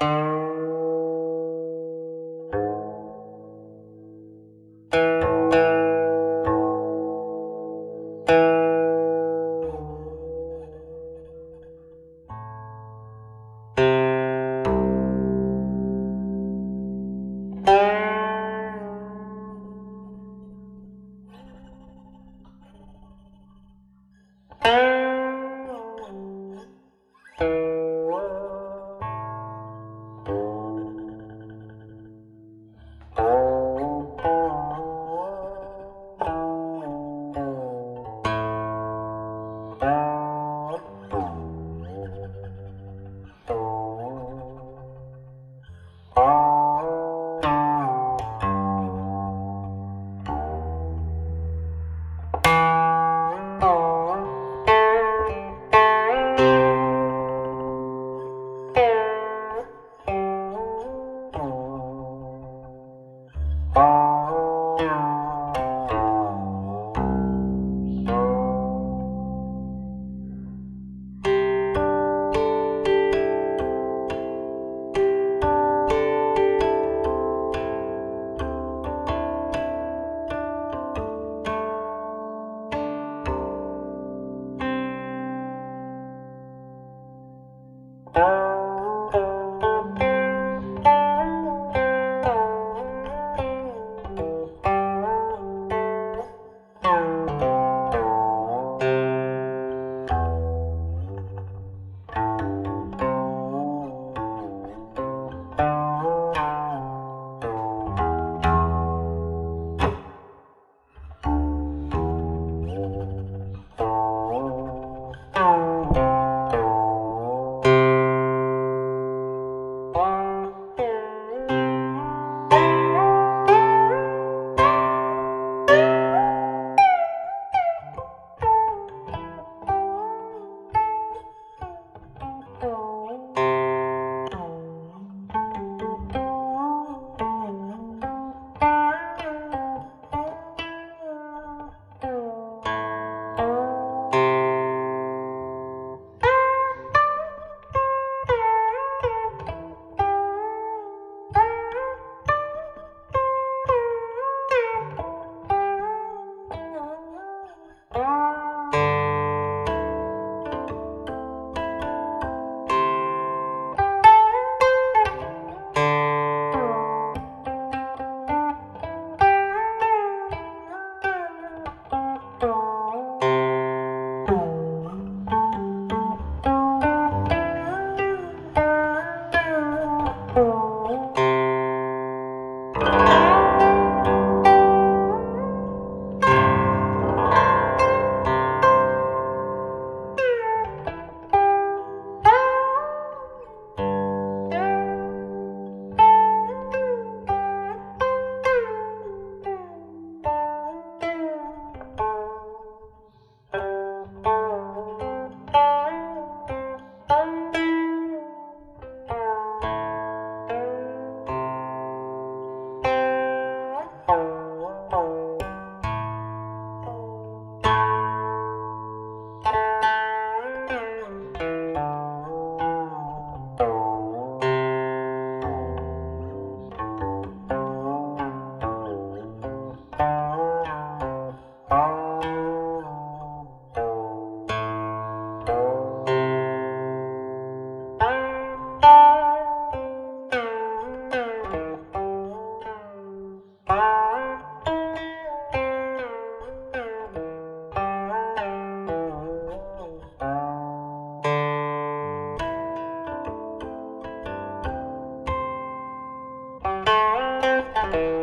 Música Música